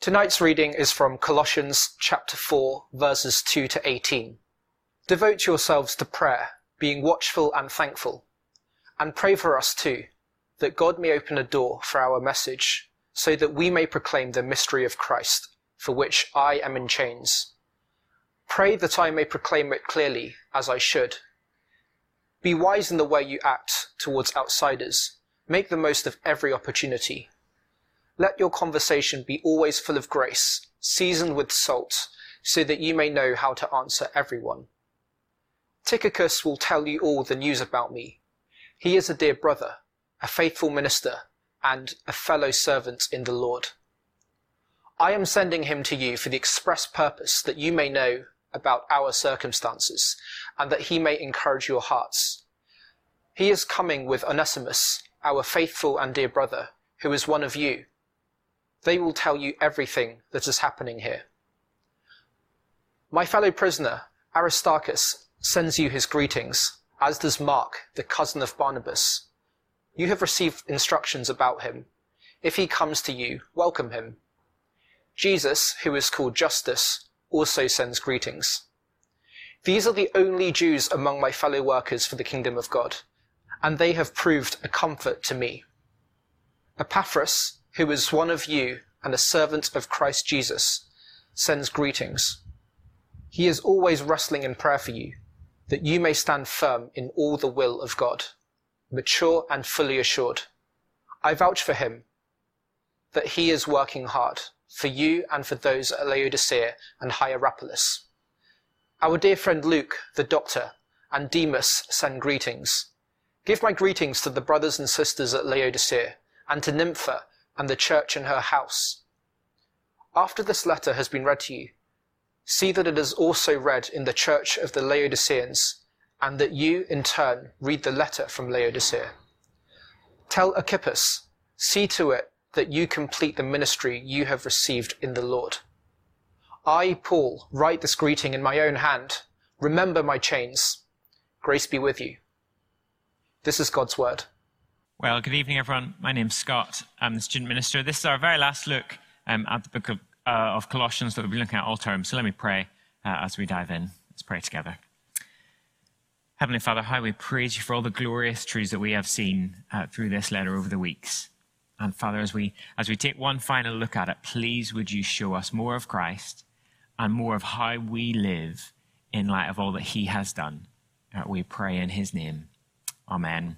Tonight's reading is from Colossians chapter 4, verses 2 to 18. Devote yourselves to prayer, being watchful and thankful. And pray for us too, that God may open a door for our message, so that we may proclaim the mystery of Christ, for which I am in chains. Pray that I may proclaim it clearly, as I should. Be wise in the way you act towards outsiders. Make the most of every opportunity. Let your conversation be always full of grace, seasoned with salt, so that you may know how to answer everyone. Tychicus will tell you all the news about me. He is a dear brother, a faithful minister, and a fellow servant in the Lord. I am sending him to you for the express purpose that you may know about our circumstances, and that he may encourage your hearts. He is coming with Onesimus, our faithful and dear brother, who is one of you they will tell you everything that is happening here. My fellow prisoner, Aristarchus, sends you his greetings, as does Mark, the cousin of Barnabas. You have received instructions about him. If he comes to you, welcome him. Jesus, who is called Justus, also sends greetings. These are the only Jews among my fellow workers for the kingdom of God, and they have proved a comfort to me. Epaphras, who is one of you and a servant of Christ Jesus, sends greetings. He is always wrestling in prayer for you, that you may stand firm in all the will of God, mature and fully assured. I vouch for him that he is working hard for you and for those at Laodicea and Hierapolis. Our dear friend Luke, the doctor, and Demas send greetings. Give my greetings to the brothers and sisters at Laodicea and to Nympha and the church in her house. After this letter has been read to you, see that it is also read in the church of the Laodiceans, and that you, in turn, read the letter from Laodicea. Tell Archippus, see to it that you complete the ministry you have received in the Lord. I, Paul, write this greeting in my own hand. Remember my chains. Grace be with you. This is God's word. Well, good evening, everyone. My name's Scott. I'm the student minister. This is our very last look um, at the book of, uh, of, Colossians that we'll be looking at all term. So let me pray uh, as we dive in. Let's pray together. Heavenly Father, how we praise you for all the glorious truths that we have seen uh, through this letter over the weeks. And Father, as we, as we take one final look at it, please would you show us more of Christ and more of how we live in light of all that he has done. Uh, we pray in his name. Amen.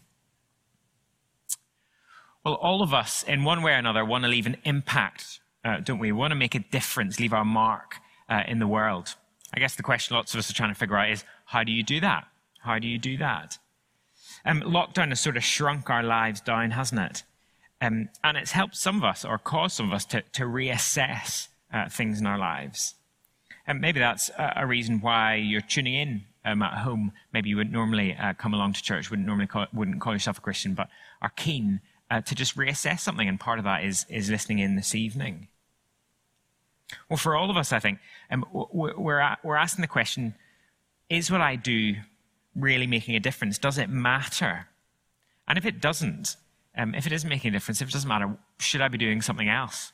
Well, all of us, in one way or another, want to leave an impact, uh, don't we? We want to make a difference, leave our mark uh, in the world. I guess the question lots of us are trying to figure out is how do you do that? How do you do that? Um, lockdown has sort of shrunk our lives down, hasn't it? Um, and it's helped some of us, or caused some of us, to, to reassess uh, things in our lives. And maybe that's a, reason why you're tuning in um, at home. Maybe you wouldn't normally uh, come along to church, wouldn't normally call, wouldn't call yourself a Christian, but are keen uh, to just reassess something, and part of that is, is listening in this evening. Well, for all of us, I think, um, we're, we're asking the question is what I do really making a difference? Does it matter? And if it doesn't, um, if it isn't making a difference, if it doesn't matter, should I be doing something else?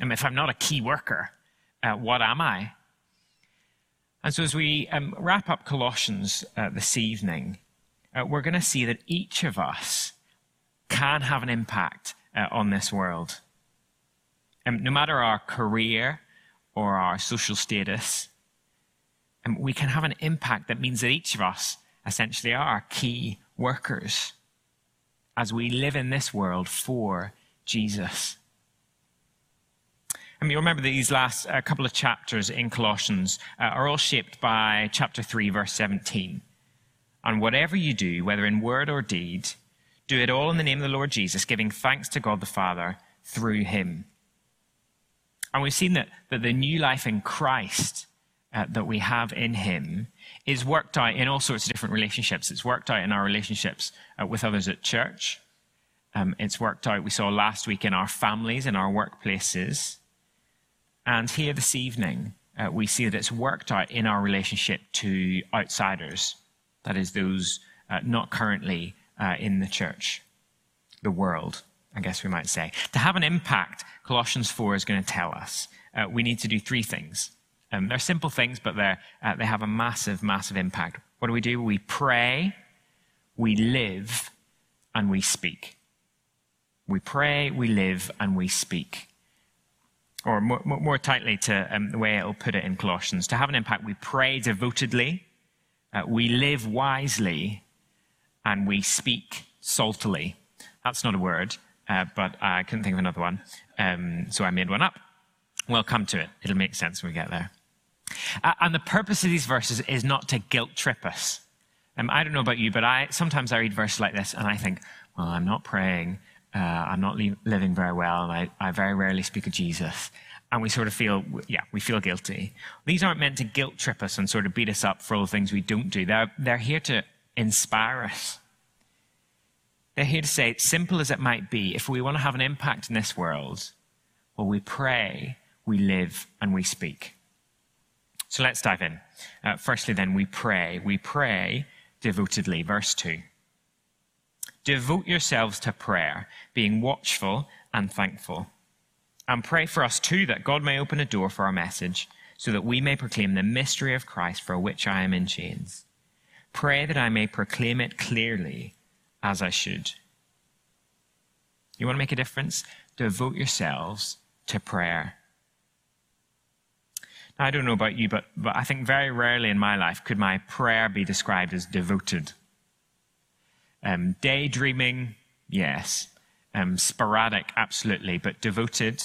Um, if I'm not a key worker, uh, what am I? And so, as we um, wrap up Colossians uh, this evening, uh, we're going to see that each of us can have an impact uh, on this world. Um, no matter our career or our social status, um, we can have an impact that means that each of us essentially are key workers as we live in this world for Jesus. I mean, remember that these last uh, couple of chapters in Colossians uh, are all shaped by chapter 3, verse 17. And whatever you do, whether in word or deed, do it all in the name of the Lord Jesus, giving thanks to God the Father through him. And we've seen that, that the new life in Christ uh, that we have in him is worked out in all sorts of different relationships. It's worked out in our relationships uh, with others at church. Um, it's worked out, we saw last week, in our families, in our workplaces. And here this evening, uh, we see that it's worked out in our relationship to outsiders. That is, those uh, not currently uh, in the church, the world. I guess we might say. To have an impact, Colossians 4 is going to tell us uh, we need to do three things. Um, they're simple things, but they're, uh, they have a massive, massive impact. What do we do? We pray, we live, and we speak. We pray, we live, and we speak. Or more, more tightly to um, the way it'll put it in Colossians, to have an impact, we pray devotedly, uh, we live wisely, and we speak saltily. That's not a word, uh, but I couldn't think of another one, um, so I made one up. We'll come to it. It'll make sense when we get there. Uh, and the purpose of these verses is not to guilt trip us. Um, I don't know about you, but I sometimes I read verses like this and I think, well, I'm not praying, uh, I'm not li- living very well, and I, I very rarely speak of Jesus. And we sort of feel, yeah, we feel guilty. These aren't meant to guilt trip us and sort of beat us up for all the things we don't do. They're, they're here to inspire us. They're here to say, simple as it might be, if we want to have an impact in this world, well, we pray, we live, and we speak. So let's dive in. Uh, firstly, then, we pray. We pray devotedly. Verse 2. Devote yourselves to prayer, being watchful and thankful. And pray for us too that God may open a door for our message, so that we may proclaim the mystery of Christ for which I am in chains. Pray that I may proclaim it clearly as I should. You want to make a difference? Devote yourselves to prayer. Now, I don't know about you, but, but I think very rarely in my life could my prayer be described as devoted. Um, daydreaming, yes. Um, sporadic, absolutely. But devoted,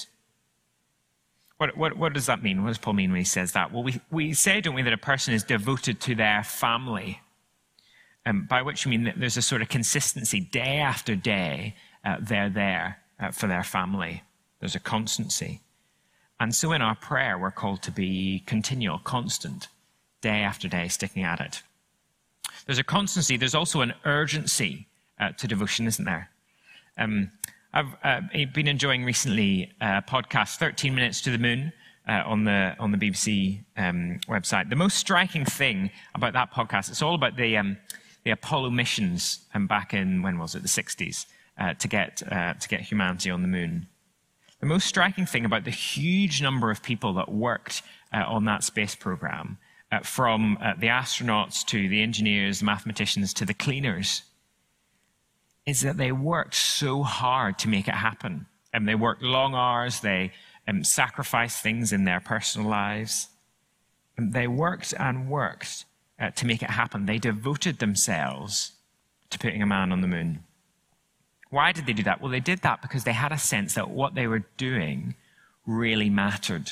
what, what, what, does that mean? What does Paul mean when he says that? Well, we, we say, don't we, that a person is devoted to their family, um, by which I mean that there's a sort of consistency. Day after day, uh, they're there uh, for their family. There's a constancy. And so in our prayer, we're called to be continual, constant, day after day, sticking at it. There's a constancy, there's also an urgency uh, to devotion, isn't there? Um, I've uh, been enjoying recently a podcast, 13 Minutes to the Moon, uh, on, the, on the BBC um, website. The most striking thing about that podcast, it's all about the, um, the Apollo missions and back in, when was it, the 60s, uh, to, get, uh, to get humanity on the moon. The most striking thing about the huge number of people that worked uh, on that space program, uh, from uh, the astronauts to the engineers, the mathematicians to the cleaners, is that they worked so hard to make it happen. And they worked long hours, they um, sacrificed things in their personal lives. And they worked and worked uh, to make it happen. They devoted themselves to putting a man on the moon. Why did they do that? Well, they did that because they had a sense that what they were doing really mattered.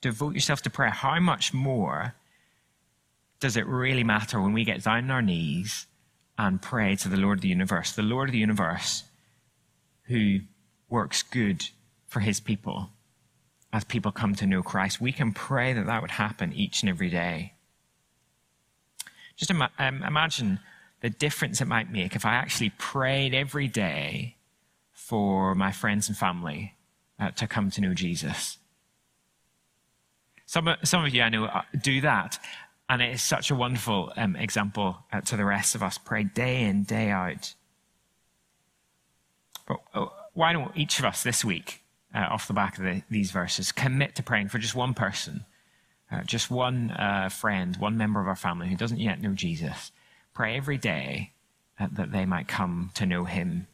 Devote yourself to prayer. How much more does it really matter when we get down on our knees and pray to the Lord of the universe, the Lord of the universe who works good for his people as people come to know Christ? We can pray that that would happen each and every day. Just um, imagine the difference it might make if I actually prayed every day for my friends and family uh, to come to know Jesus. Some, some of you I know uh, do that, and it is such a wonderful um, example uh, to the rest of us. Pray day in, day out. But uh, why don't each of us this week, uh, off the back of the, these verses, commit to praying for just one person, uh, just one friend, one member of our family who doesn't yet know Jesus? Pray every day uh, that they might come to know Him.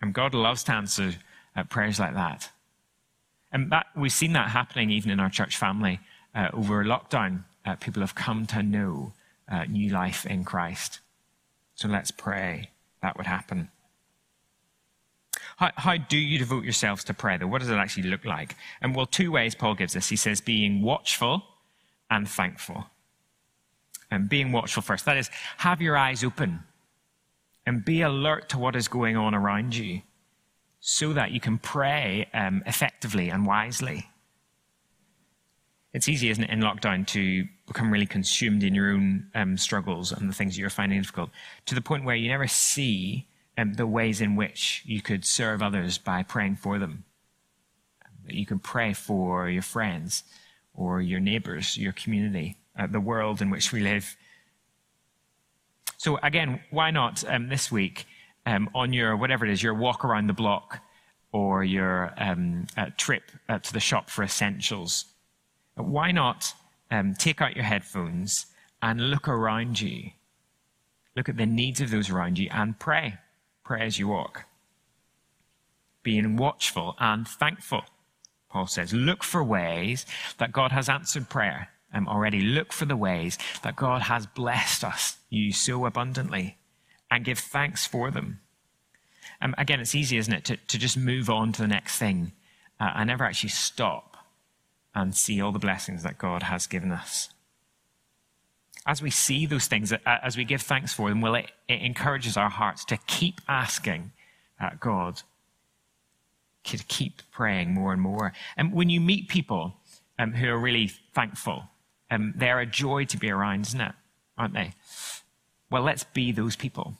And God loves to answer uh, prayers like that. And that, we've seen that happening even in our church family uh, over lockdown. Uh, people have come to know uh, new life in Christ. So let's pray that would happen. How, how, do you devote yourselves to prayer, though? What does it actually look like? And well, two ways Paul gives us. He says, being watchful and thankful and being watchful first. That is, have your eyes open and be alert to what is going on around you so that you can pray um, effectively and wisely. It's easy, isn't it, in lockdown to become really consumed in your own um, struggles and the things that you're finding difficult to the point where you never see um, the ways in which you could serve others by praying for them. You can pray for your friends or your neighbors, your community uh, the world in which we live. So, again, why not um, this week um, on your, whatever it is, your walk around the block or your uh, trip uh, to the shop for essentials, why not um, take out your headphones and look around you? Look at the needs of those around you and pray. Pray as you walk. Being watchful and thankful, Paul says. Look for ways that God has answered prayer um, already. Look for the ways that God has blessed us, you so abundantly, and give thanks for them. Um, again, it's easy, isn't it, to, to just move on to the next thing uh, and never actually stop and see all the blessings that God has given us. As we see those things, as we give thanks for them, well, it, it encourages our hearts to keep asking God, to keep praying more and more. And when you meet people um, who are really thankful, um, they're a joy to be around, isn't it? Aren't they? Well, let's be those people.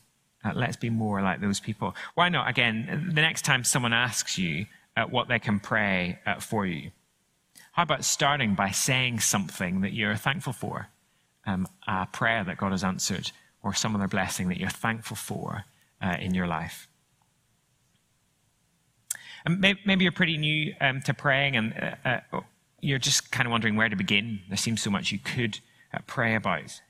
Uh, let's be more like those people. Why not? Again, the next time someone asks you uh, what they can pray uh, for you, how about starting by saying something that you're thankful for? Um, a prayer that God has answered, or some other blessing that you're thankful for uh, in your life. And maybe you're pretty new um, to praying and uh, uh, you're just kind of wondering where to begin. There seems so much you could pray about.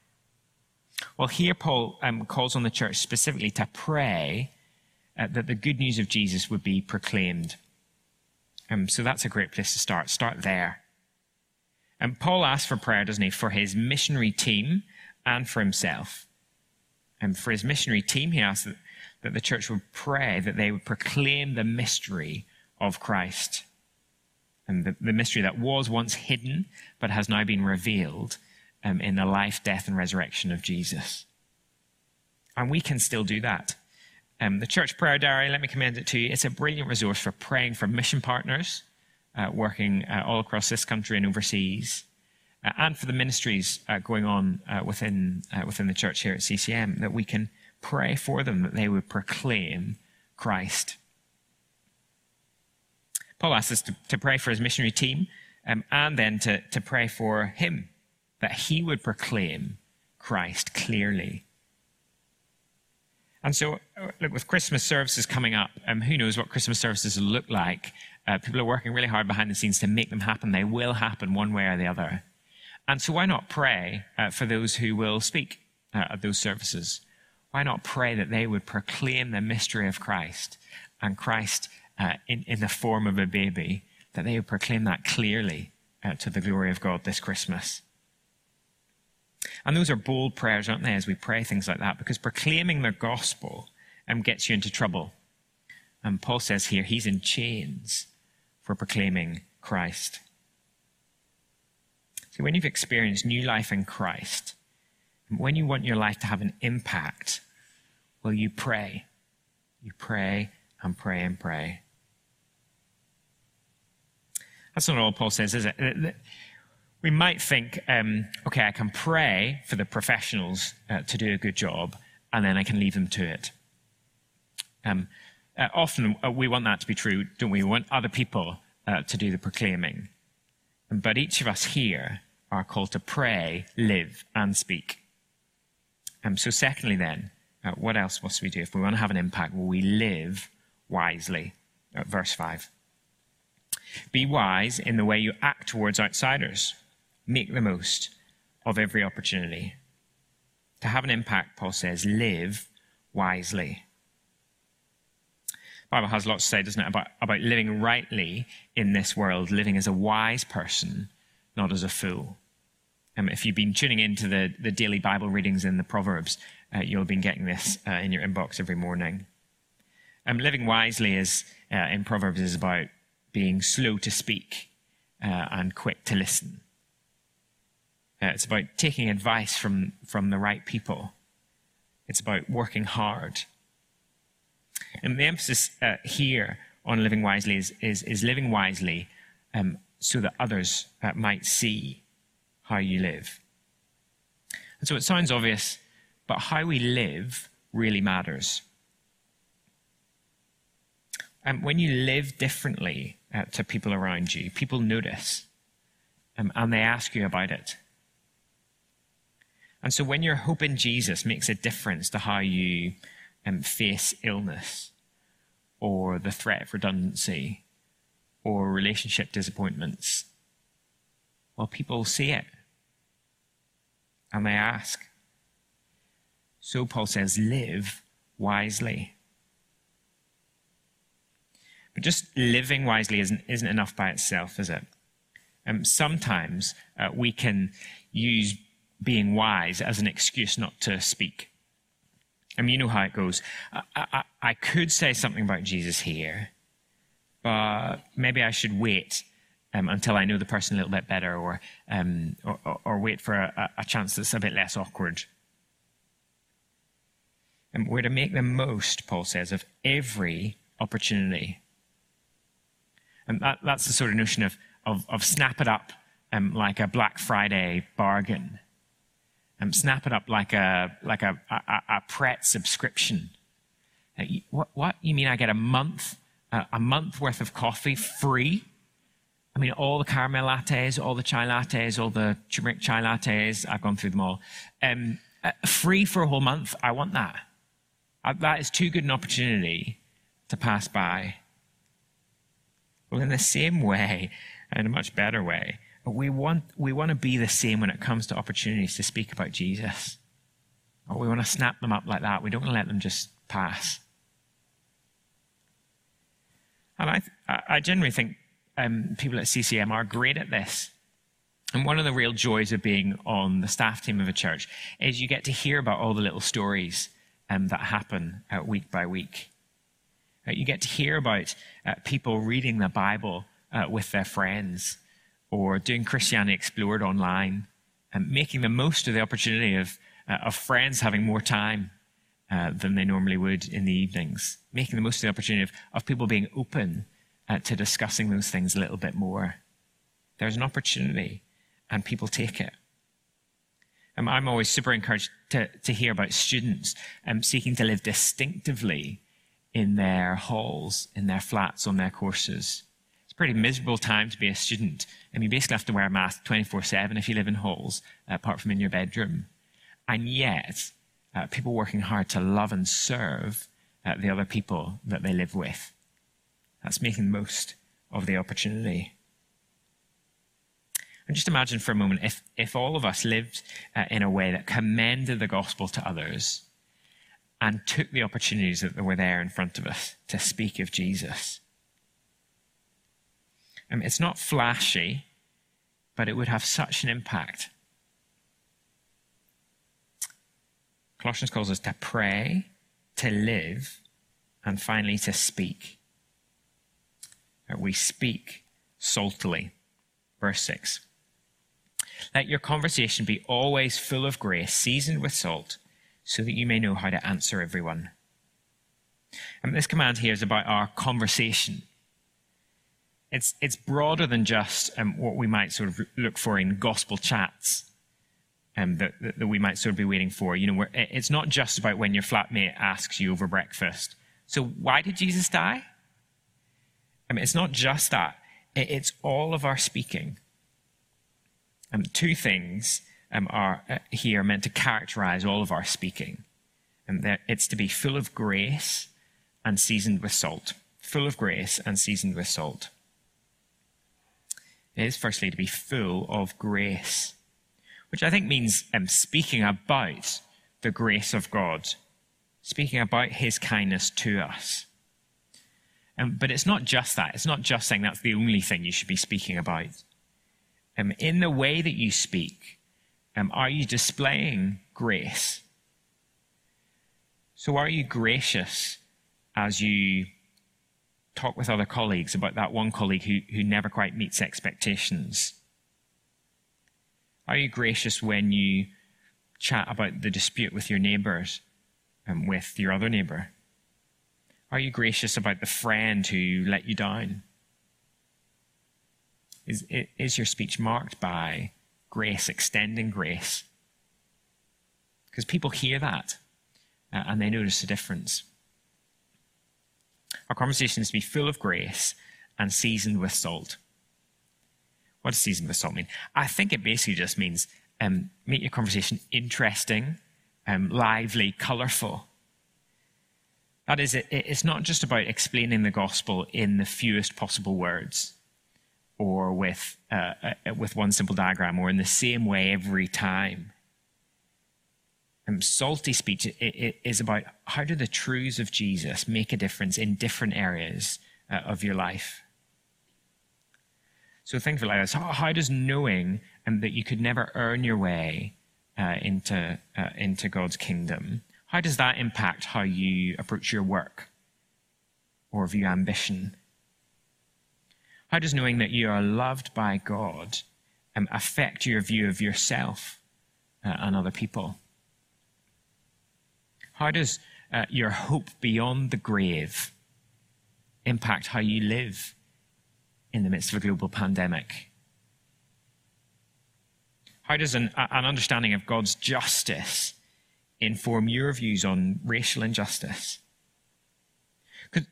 Well, here Paul um, calls on the church specifically to pray uh, that the good news of Jesus would be proclaimed. Um, so that's a great place to start. Start there. And Paul asks for prayer, doesn't he, for his missionary team and for himself. And for his missionary team, he asks that, that the church would pray that they would proclaim the mystery of Christ. And the, the mystery that was once hidden but has now been revealed um, in the life, death, and resurrection of Jesus. And we can still do that. Um, the Church Prayer Diary, let me commend it to you. It's a brilliant resource for praying for mission partners working uh, all across this country and overseas, uh, and for the ministries uh, going on uh, within, uh, within the church here at CCM, that we can pray for them that they would proclaim Christ. Paul asks us to, to pray for his missionary team um, and then to, to pray for him that he would proclaim Christ clearly. And so, uh, look, with Christmas services coming up, um, who knows what Christmas services will look like? Uh, people are working really hard behind the scenes to make them happen. They will happen one way or the other. And so, why not pray uh, for those who will speak uh, at those services? Why not pray that they would proclaim the mystery of Christ and Christ uh, in, in the form of a baby, that they would proclaim that clearly uh, to the glory of God this Christmas? And those are bold prayers, aren't they, as we pray things like that? Because proclaiming the gospel um, gets you into trouble. And Paul says here he's in chains for proclaiming Christ. See, when you've experienced new life in Christ, when you want your life to have an impact, well, you pray. You pray and pray and pray. That's not all Paul says, is it? we might think, um, okay, I can pray for the professionals uh, to do a good job, and then I can leave them to it. Um, uh, often uh, we want that to be true, don't we? We want other people uh, to do the proclaiming. But each of us here are called to pray, live, and speak. Um, so, secondly, then, uh, what else must we do? If we want to have an impact, will we live wisely? Uh, verse 5. Be wise in the way you act towards outsiders make the most of every opportunity. To have an impact, Paul says, live wisely. Bible has lots to say, doesn't it, about, about living rightly in this world, living as a wise person, not as a fool. Um, if you've been tuning into the, the daily Bible readings in the Proverbs, uh, you'll have been getting this uh, in your inbox every morning. Um, living wisely is, uh, in Proverbs is about being slow to speak uh, and quick to listen. Uh, it's about taking advice from, from the right people. It's about working hard. And the emphasis uh, here on living wisely is, is, is living wisely um, so that others uh, might see how you live. And so it sounds obvious, but how we live really matters. And when you live differently uh, to people around you, people notice um, and they ask you about it. And so when your hope in Jesus makes a difference to how you um, face illness or the threat of redundancy or relationship disappointments, well, people see it and they ask. So Paul says, live wisely. But just living wisely isn't, isn't enough by itself, is it? Um, sometimes uh, we can use being wise as an excuse not to speak. I mean, you know how it goes. I, I, I could say something about Jesus here, but maybe I should wait um, until I know the person a little bit better, or um, or, or, wait for a, a, chance that's a bit less awkward. And we're to make the most, Paul says, of every opportunity. And that, that's the sort of notion of, of, of snap it up um, like a Black Friday bargain. Um, snap it up like a, like a, a, a Pret subscription. Uh, what, what? You mean I get a month, uh, a month worth of coffee free? I mean, all the caramel lattes, all the chai lattes, all the turmeric chai lattes, I've gone through them all. Um, uh, free for a whole month, I want that. Uh, that is too good an opportunity to pass by. Well, in the same way, in a much better way, we want, we want to be the same when it comes to opportunities to speak about Jesus. Or we want to snap them up like that. We don't want to let them just pass. And I, I generally think um, people at CCM are great at this. And one of the real joys of being on the staff team of a church is you get to hear about all the little stories um, that happen uh, week by week. Uh, you get to hear about uh, people reading the Bible uh, with their friends or doing Christianity Explored online and making the most of the opportunity of, uh, of friends having more time uh, than they normally would in the evenings, making the most of the opportunity of, of people being open uh, to discussing those things a little bit more. There's an opportunity, and people take it. Um, I'm always super encouraged to, to hear about students um, seeking to live distinctively in their halls, in their flats, on their courses. Pretty miserable time to be a student, and you basically have to wear a mask 24 7 if you live in halls, apart from in your bedroom. And yet, uh, people working hard to love and serve uh, the other people that they live with. That's making the most of the opportunity. And just imagine for a moment if, if all of us lived uh, in a way that commended the gospel to others and took the opportunities that were there in front of us to speak of Jesus. Um, it's not flashy, but it would have such an impact. Colossians calls us to pray, to live, and finally to speak we speak saltily. Verse 6. Let your conversation be always full of grace, seasoned with salt, so that you may know how to answer everyone. And this command here is about our conversation. It's, it's broader than just um, what we might sort of look for in gospel chats um, that, that, we might sort of be waiting for. You know, it's not just about when your flatmate asks you over breakfast. So, why did Jesus die? I mean, it's not just that, it's all of our speaking. Um, two things um, are uh, here meant to characterize all of our speaking. And um, it's to be full of grace and seasoned with salt. Full of grace and seasoned with salt. Is firstly to be full of grace, which I think means um, speaking about the grace of God, speaking about his kindness to us. Um, but it's not just that. It's not just saying that's the only thing you should be speaking about. Um, in the way that you speak, um, are you displaying grace? So, are you gracious as you talk with other colleagues about that one colleague who, who never quite meets expectations? Are you gracious when you chat about the dispute with your neighbours and with your other neighbour? Are you gracious about the friend who let you down? Is, is your speech marked by grace, extending grace? Because people hear that uh, and they notice a difference. Our conversation is to be full of grace and seasoned with salt. What does seasoned with salt mean? I think it basically just means um, make your conversation interesting, um, lively, colourful. That is, it, it's not just about explaining the gospel in the fewest possible words or with, uh, uh, with one simple diagram or in the same way every time. Um, salty speech is about how do the truths of Jesus make a difference in different areas uh, of your life. So think of it like this: how, how does knowing um, that you could never earn your way uh, into uh, into God's kingdom, how does that impact how you approach your work or view ambition? How does knowing that you are loved by God um, affect your view of yourself uh, and other people? How does uh, your hope beyond the grave impact how you live in the midst of a global pandemic? How does an, an understanding of God's justice inform your views on racial injustice?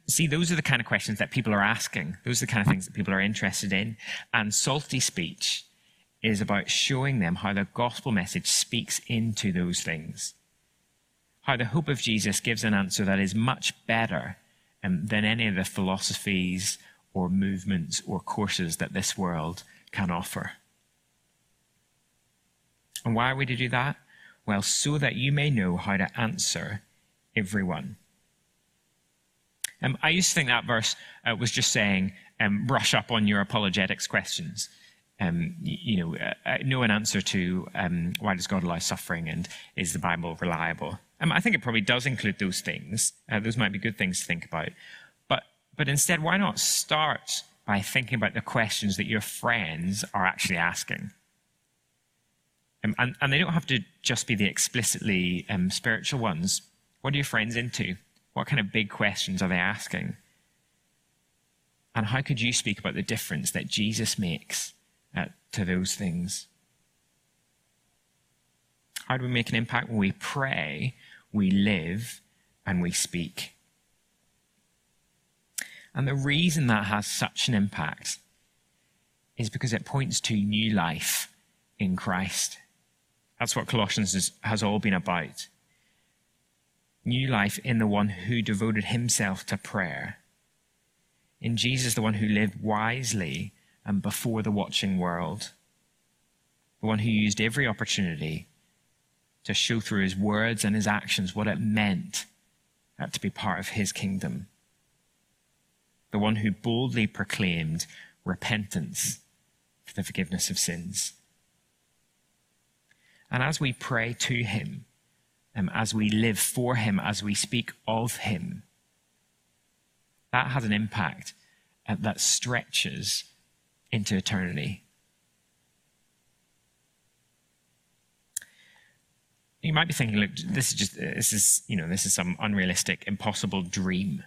see, those are the kind of questions that people are asking. Those are the kind of things that people are interested in. And salty speech is about showing them how the gospel message speaks into those things how the hope of Jesus gives an answer that is much better um, than any of the philosophies or movements or courses that this world can offer. And why are we to do that? Well, so that you may know how to answer everyone. Um, I used to think that verse uh, was just saying, um, brush up on your apologetics questions. Um, you, know, uh, uh, know an answer to um, why does God allow suffering and is the Bible reliable? Um, I think it probably does include those things. Uh, those might be good things to think about. But, but instead, why not start by thinking about the questions that your friends are actually asking? Um, and, and, they don't have to just be the explicitly um, spiritual ones. What are your friends into? What kind of big questions are they asking? And how could you speak about the difference that Jesus makes uh, to those things? How do we make an impact when we pray we live, and we speak. And the reason that has such an impact is because it points to new life in Christ. That's what Colossians is, has all been about. New life in the one who devoted himself to prayer. In Jesus, the one who lived wisely and before the watching world. The one who used every opportunity to show through his words and his actions what it meant to be part of his kingdom. The one who boldly proclaimed repentance for the forgiveness of sins. And as we pray to him, um, as we live for him, as we speak of him, that has an impact uh, that stretches into eternity. You might be thinking, look, this is just, this is, you know, this is some unrealistic, impossible dream.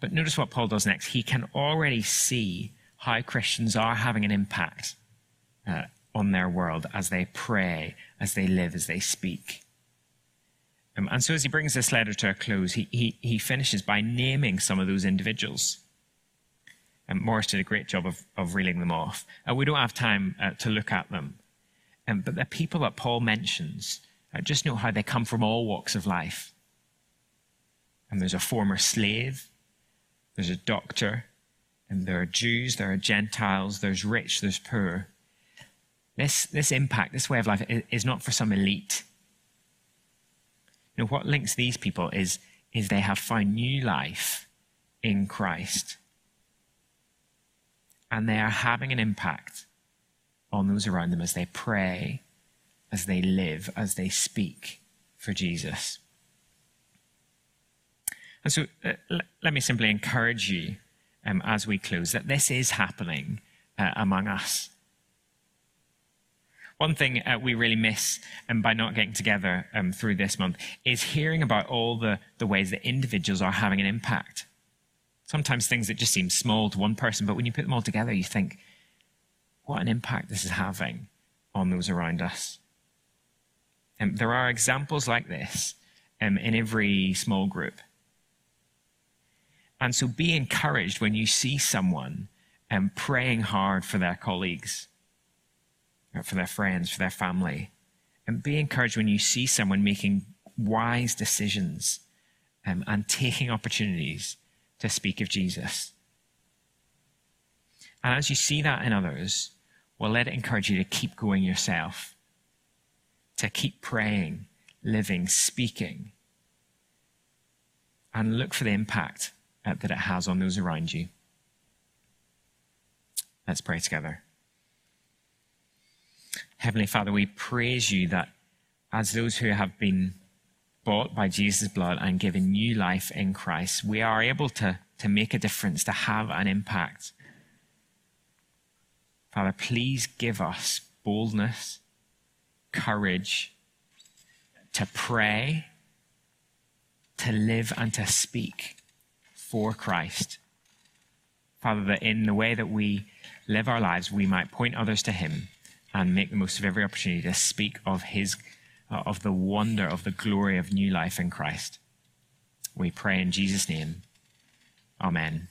But notice what Paul does next. He can already see how Christians are having an impact uh, on their world as they pray, as they live, as they speak. Um, and so as he brings this letter to a close, he, he, he finishes by naming some of those individuals. And Morris did a great job of, of reeling them off. Uh, we don't have time uh, to look at them. Um, but the people that Paul mentions, I just know how they come from all walks of life. And there's a former slave, there's a doctor, and there are Jews, there are Gentiles, there's rich, there's poor. This, this impact, this way of life, is not for some elite. Know, what links these people is, is they have found new life in Christ. And they are having an impact on those around them as they pray, as they live, as they speak for Jesus. And so uh, l- let me simply encourage you um, as we close that this is happening uh, among us. One thing uh, we really miss um, by not getting together um, through this month is hearing about all the, the ways that individuals are having an impact. Sometimes things that just seem small to one person, but when you put them all together, you think, what an impact this is having on those around us. And um, there are examples like this um, in every small group. And so be encouraged when you see someone um, praying hard for their colleagues, uh, for their friends, for their family. And be encouraged when you see someone making wise decisions um, and taking opportunities to speak of Jesus. And as you see that in others, well, let it encourage you to keep going yourself, to keep praying, living, speaking, and look for the impact that it has on those around you. Let's pray together. Heavenly Father, we praise you that as those who have been bought by Jesus' blood and given new life in Christ, we are able to, to make a difference, to have an impact. Father, please give us boldness, courage to pray, to live, and to speak for Christ. Father, that in the way that we live our lives, we might point others to Him and make the most of every opportunity to speak of His, uh, of the wonder, of the glory of new life in Christ. We pray in Jesus' name. Amen.